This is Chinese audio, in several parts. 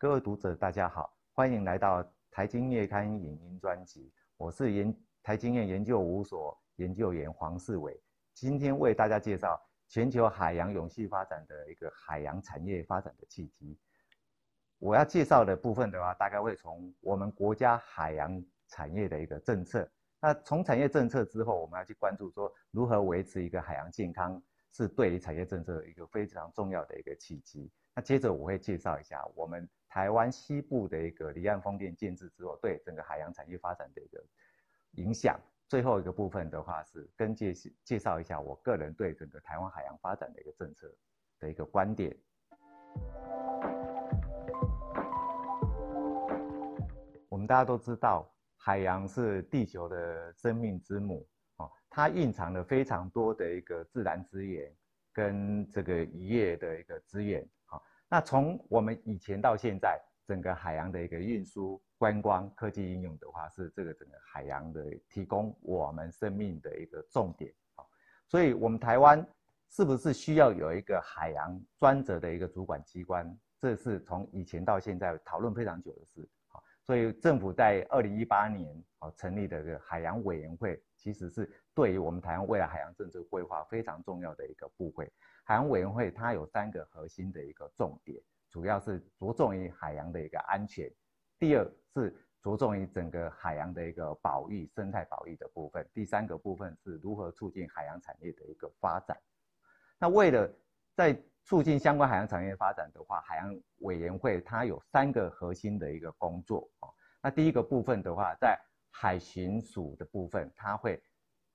各位读者，大家好，欢迎来到台经月刊影音专辑。我是研台经院研究五所研究员黄世伟，今天为大家介绍全球海洋永续发展的一个海洋产业发展的契机。我要介绍的部分的话，大概会从我们国家海洋产业的一个政策。那从产业政策之后，我们要去关注说如何维持一个海洋健康，是对于产业政策一个非常重要的一个契机。接着我会介绍一下我们。台湾西部的一个离岸风电建制之后，对整个海洋产业发展的一个影响。最后一个部分的话是跟介介绍一下我个人对整个台湾海洋发展的一个政策的一个观点。我们大家都知道，海洋是地球的生命之母哦，它蕴藏了非常多的一个自然资源跟这个渔业的一个资源。那从我们以前到现在，整个海洋的一个运输、观光、科技应用的话，是这个整个海洋的提供我们生命的一个重点啊。所以，我们台湾是不是需要有一个海洋专责的一个主管机关？这是从以前到现在讨论非常久的事啊。所以，政府在二零一八年成立的这个海洋委员会，其实是对于我们台湾未来海洋政策规划非常重要的一个部会。海洋委员会它有三个核心的一个重点，主要是着重于海洋的一个安全，第二是着重于整个海洋的一个保育、生态保育的部分，第三个部分是如何促进海洋产业的一个发展。那为了在促进相关海洋产业发展的话，海洋委员会它有三个核心的一个工作哦。那第一个部分的话，在海巡署的部分，它会。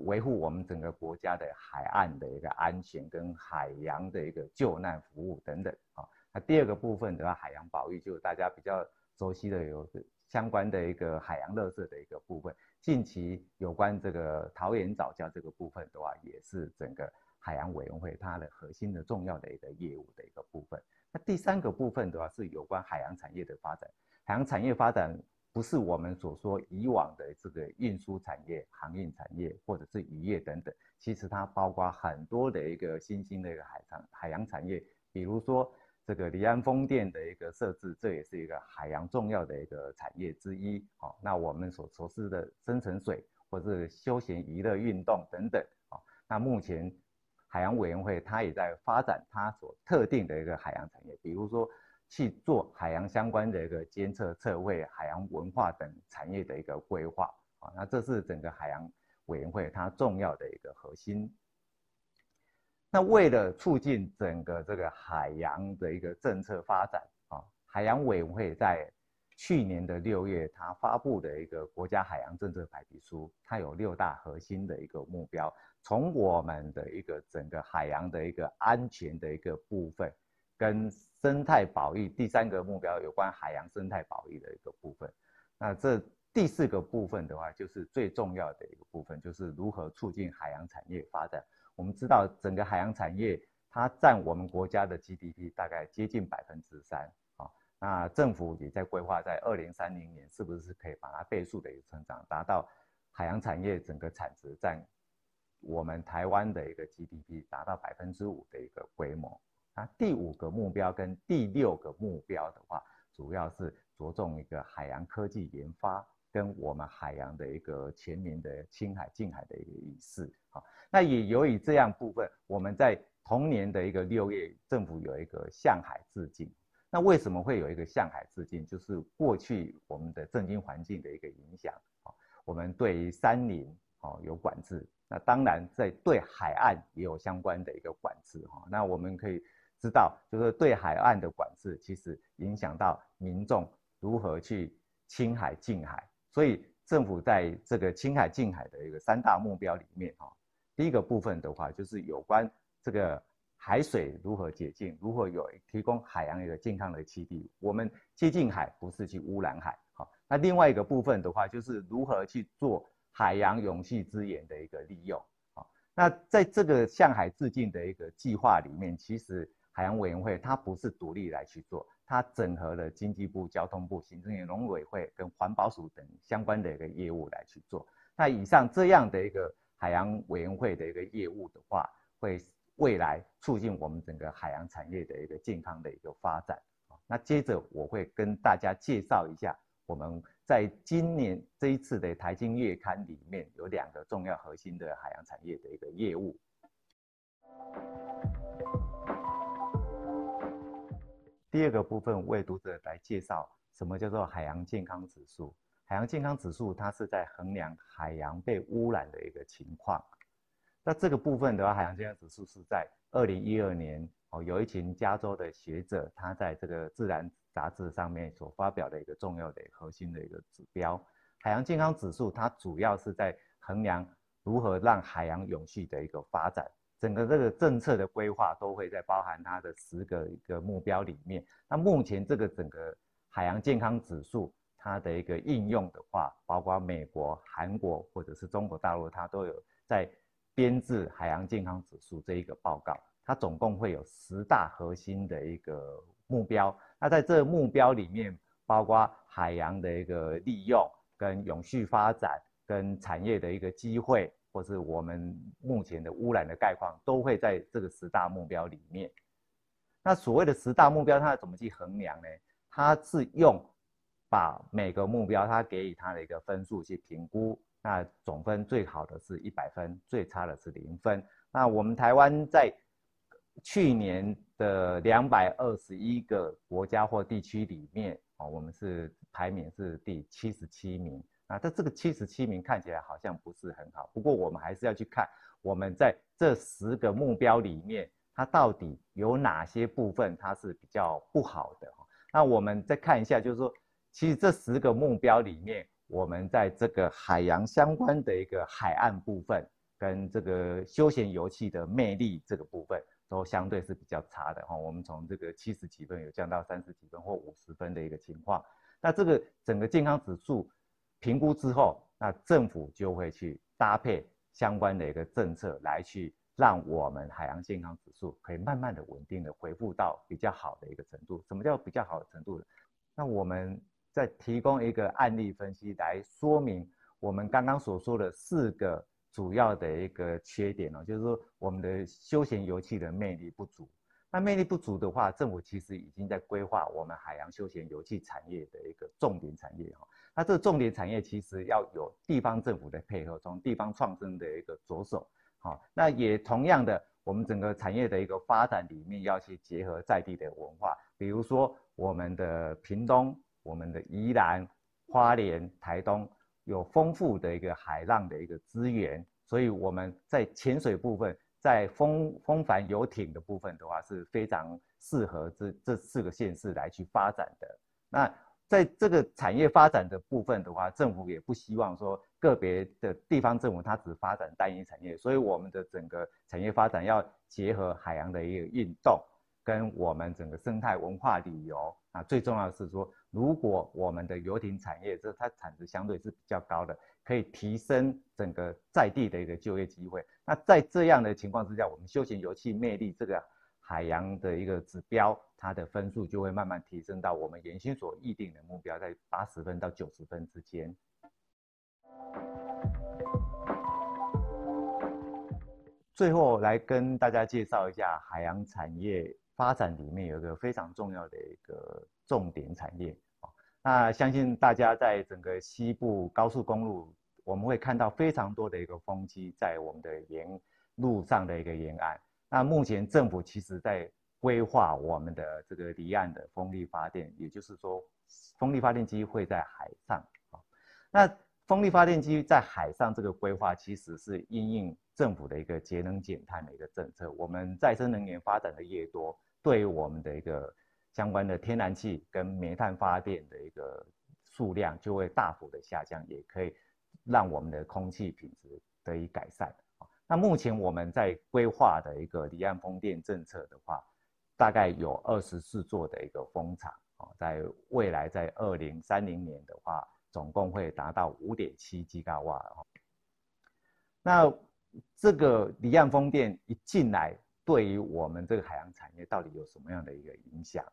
维护我们整个国家的海岸的一个安全跟海洋的一个救难服务等等啊。那第二个部分的话，海洋保育就是大家比较熟悉的有相关的一个海洋垃圾的一个部分。近期有关这个桃园早教这个部分的话，也是整个海洋委员会它的核心的重要的一个业务的一个部分。那第三个部分的话是有关海洋产业的发展，海洋产业发展。不是我们所说以往的这个运输产业、航运产业或者是渔业等等，其实它包括很多的一个新兴的一个海产海洋产业，比如说这个离岸风电的一个设置，这也是一个海洋重要的一个产业之一。好，那我们所从事的深层水或者是休闲娱乐运动等等，好，那目前海洋委员会它也在发展它所特定的一个海洋产业，比如说。去做海洋相关的一个监测、测绘、海洋文化等产业的一个规划啊，那这是整个海洋委员会它重要的一个核心。那为了促进整个这个海洋的一个政策发展啊，海洋委员会在去年的六月，它发布的一个国家海洋政策白皮书，它有六大核心的一个目标，从我们的一个整个海洋的一个安全的一个部分。跟生态保育第三个目标有关海洋生态保育的一个部分，那这第四个部分的话，就是最重要的一个部分，就是如何促进海洋产业发展。我们知道整个海洋产业它占我们国家的 GDP 大概接近百分之三啊，那政府也在规划在二零三零年是不是可以把它倍数的一个成长，达到海洋产业整个产值占我们台湾的一个 GDP 达到百分之五的一个规模。那第五个目标跟第六个目标的话，主要是着重一个海洋科技研发跟我们海洋的一个全民的青海近海的一个意识。好，那也由于这样部分，我们在同年的一个六月，政府有一个向海致敬。那为什么会有一个向海致敬？就是过去我们的政经环境的一个影响。啊，我们对于山林哦有管制，那当然在对海岸也有相关的一个管制。哈，那我们可以。知道，就是对海岸的管制，其实影响到民众如何去青海、近海。所以政府在这个青海、近海的一个三大目标里面，哈，第一个部分的话，就是有关这个海水如何洁净，如何有提供海洋一个健康的栖地。我们接近海，不是去污染海，好。那另外一个部分的话，就是如何去做海洋永续资源的一个利用，好。那在这个向海致敬的一个计划里面，其实。海洋委员会它不是独立来去做，它整合了经济部、交通部、行政院农委会跟环保署等相关的一个业务来去做。那以上这样的一个海洋委员会的一个业务的话，会未来促进我们整个海洋产业的一个健康的一个发展。那接着我会跟大家介绍一下我们在今年这一次的台经月刊里面有两个重要核心的海洋产业的一个业务。第二个部分为读者来介绍什么叫做海洋健康指数。海洋健康指数它是在衡量海洋被污染的一个情况。那这个部分的话，海洋健康指数是在二零一二年哦，有一群加州的学者他在这个自然杂志上面所发表的一个重要的核心的一个指标。海洋健康指数它主要是在衡量如何让海洋永续的一个发展。整个这个政策的规划都会在包含它的十个一个目标里面。那目前这个整个海洋健康指数它的一个应用的话，包括美国、韩国或者是中国大陆，它都有在编制海洋健康指数这一个报告。它总共会有十大核心的一个目标。那在这目标里面，包括海洋的一个利用、跟永续发展、跟产业的一个机会。或是我们目前的污染的概况，都会在这个十大目标里面。那所谓的十大目标，它要怎么去衡量呢？它是用把每个目标，它给予它的一个分数去评估。那总分最好的是一百分，最差的是零分。那我们台湾在去年的两百二十一个国家或地区里面，哦，我们是排名是第七十七名。啊，但这个七十七名看起来好像不是很好，不过我们还是要去看我们在这十个目标里面，它到底有哪些部分它是比较不好的哈。那我们再看一下，就是说，其实这十个目标里面，我们在这个海洋相关的一个海岸部分，跟这个休闲游憩的魅力这个部分，都相对是比较差的哈。我们从这个七十几分有降到三十几分或五十分的一个情况，那这个整个健康指数。评估之后，那政府就会去搭配相关的一个政策，来去让我们海洋健康指数可以慢慢的稳定的恢复到比较好的一个程度。什么叫比较好的程度呢？那我们再提供一个案例分析来说明我们刚刚所说的四个主要的一个缺点哦，就是说我们的休闲游憩的魅力不足。那魅力不足的话，政府其实已经在规划我们海洋休闲游憩产业的一个重点产业哈。那这个重点产业其实要有地方政府的配合，从地方创生的一个着手，好，那也同样的，我们整个产业的一个发展里面要去结合在地的文化，比如说我们的屏东、我们的宜兰、花莲、台东有丰富的一个海浪的一个资源，所以我们在潜水部分，在风风帆游艇的部分的话是非常适合这这四个县市来去发展的。那在这个产业发展的部分的话，政府也不希望说个别的地方政府它只发展单一产业，所以我们的整个产业发展要结合海洋的一个运动，跟我们整个生态文化旅游啊，最重要是说，如果我们的游艇产业这它产值相对是比较高的，可以提升整个在地的一个就业机会。那在这样的情况之下，我们休闲游戏魅力这个。海洋的一个指标，它的分数就会慢慢提升到我们原先所预定的目标，在八十分到九十分之间。最后来跟大家介绍一下海洋产业发展里面有一个非常重要的一个重点产业。那相信大家在整个西部高速公路，我们会看到非常多的一个风机在我们的沿路上的一个沿岸。那目前政府其实在规划我们的这个离岸的风力发电，也就是说，风力发电机会在海上啊。那风力发电机在海上这个规划，其实是因应政府的一个节能减碳的一个政策。我们再生能源发展的越多，对于我们的一个相关的天然气跟煤炭发电的一个数量就会大幅的下降，也可以让我们的空气品质得以改善。那目前我们在规划的一个离岸风电政策的话，大概有二十四座的一个风场啊，在未来在二零三零年的话，总共会达到五点七吉瓦哈。那这个离岸风电一进来，对于我们这个海洋产业到底有什么样的一个影响？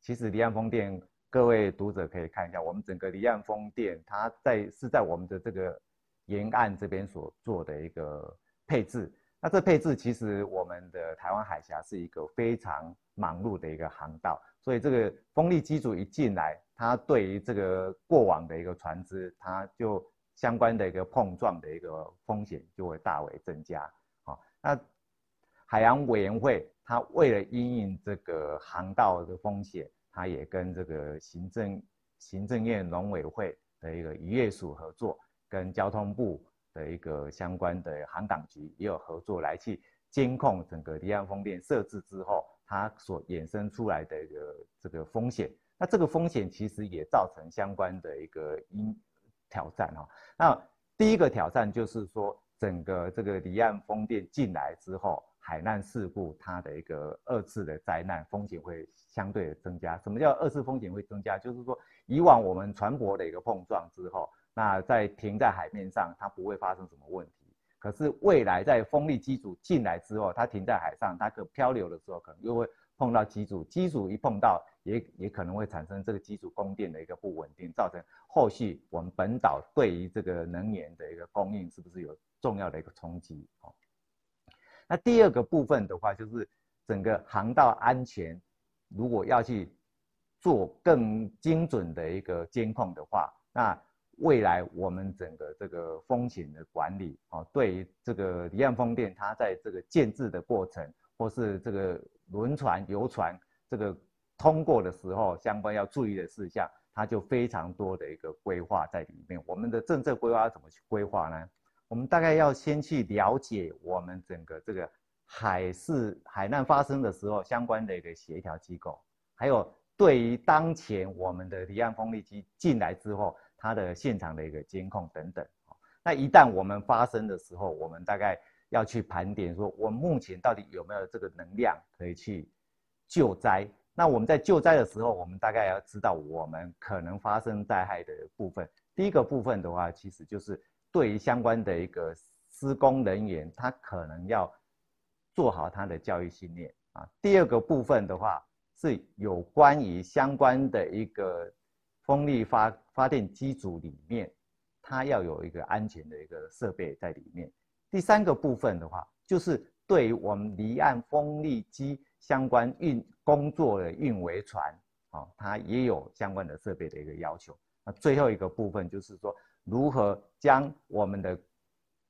其实离岸风电，各位读者可以看一下，我们整个离岸风电，它在是在我们的这个沿岸这边所做的一个。配置那这配置其实我们的台湾海峡是一个非常忙碌的一个航道，所以这个风力机组一进来，它对于这个过往的一个船只，它就相关的一个碰撞的一个风险就会大为增加。好，那海洋委员会它为了因应这个航道的风险，它也跟这个行政行政院农委会的一个渔业署合作，跟交通部。的一个相关的航港局也有合作来去监控整个离岸风电设置之后，它所衍生出来的一个这个风险。那这个风险其实也造成相关的一个因挑战哈。那第一个挑战就是说，整个这个离岸风电进来之后，海难事故它的一个二次的灾难风险会相对的增加。什么叫二次风险会增加？就是说，以往我们船舶的一个碰撞之后。那在停在海面上，它不会发生什么问题。可是未来在风力机组进来之后，它停在海上，它可漂流的时候，可能又会碰到机组，机组一碰到，也也可能会产生这个机组供电的一个不稳定，造成后续我们本岛对于这个能源的一个供应是不是有重要的一个冲击？哦，那第二个部分的话，就是整个航道安全，如果要去做更精准的一个监控的话，那未来我们整个这个风险的管理啊，对于这个离岸风电，它在这个建制的过程，或是这个轮船、游船这个通过的时候，相关要注意的事项，它就非常多的一个规划在里面。我们的政策规划怎么去规划呢？我们大概要先去了解我们整个这个海事海难发生的时候，相关的一个协调机构，还有对于当前我们的离岸风力机进来之后。它的现场的一个监控等等，那一旦我们发生的时候，我们大概要去盘点，说我目前到底有没有这个能量可以去救灾？那我们在救灾的时候，我们大概要知道我们可能发生灾害的部分。第一个部分的话，其实就是对于相关的一个施工人员，他可能要做好他的教育训练啊。第二个部分的话，是有关于相关的一个。风力发发电机组里面，它要有一个安全的一个设备在里面。第三个部分的话，就是对于我们离岸风力机相关运工作的运维船，啊，它也有相关的设备的一个要求。那最后一个部分就是说，如何将我们的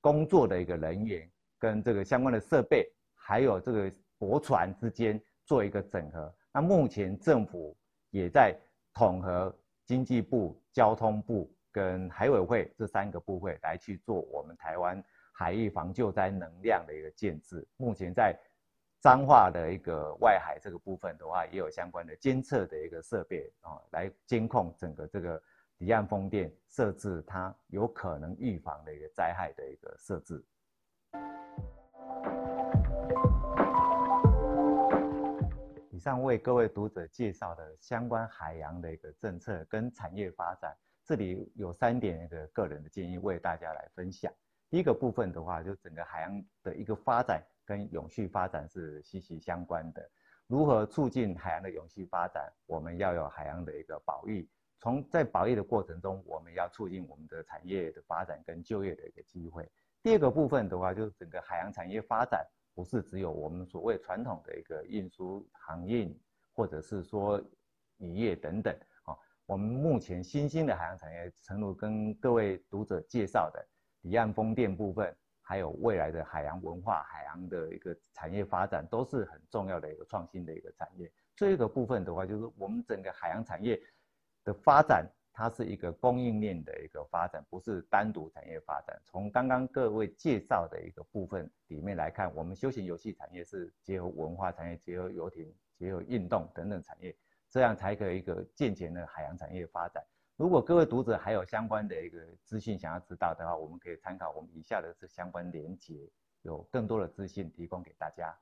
工作的一个人员跟这个相关的设备，还有这个驳船之间做一个整合。那目前政府也在统合。经济部、交通部跟海委会这三个部会来去做我们台湾海域防救灾能量的一个建制。目前在彰化的一个外海这个部分的话，也有相关的监测的一个设备啊，来监控整个这个离岸风电设置它有可能预防的一个灾害的一个设置。上为各位读者介绍的相关海洋的一个政策跟产业发展，这里有三点一个个人的建议为大家来分享。第一个部分的话，就整个海洋的一个发展跟永续发展是息息相关的。如何促进海洋的永续发展？我们要有海洋的一个保育。从在保育的过程中，我们要促进我们的产业的发展跟就业的一个机会。第二个部分的话，就是整个海洋产业发展。不是只有我们所谓传统的一个运输行业，或者是说渔业等等啊。我们目前新兴的海洋产业，诚如跟各位读者介绍的离岸风电部分，还有未来的海洋文化、海洋的一个产业发展，都是很重要的一个创新的一个产业。这个部分的话，就是我们整个海洋产业的发展。它是一个供应链的一个发展，不是单独产业发展。从刚刚各位介绍的一个部分里面来看，我们休闲游戏产业是结合文化产业、结合游艇、结合运动等等产业，这样才可以一个健全的海洋产业发展。如果各位读者还有相关的一个资讯想要知道的话，我们可以参考我们以下的这相关连接，有更多的资讯提供给大家。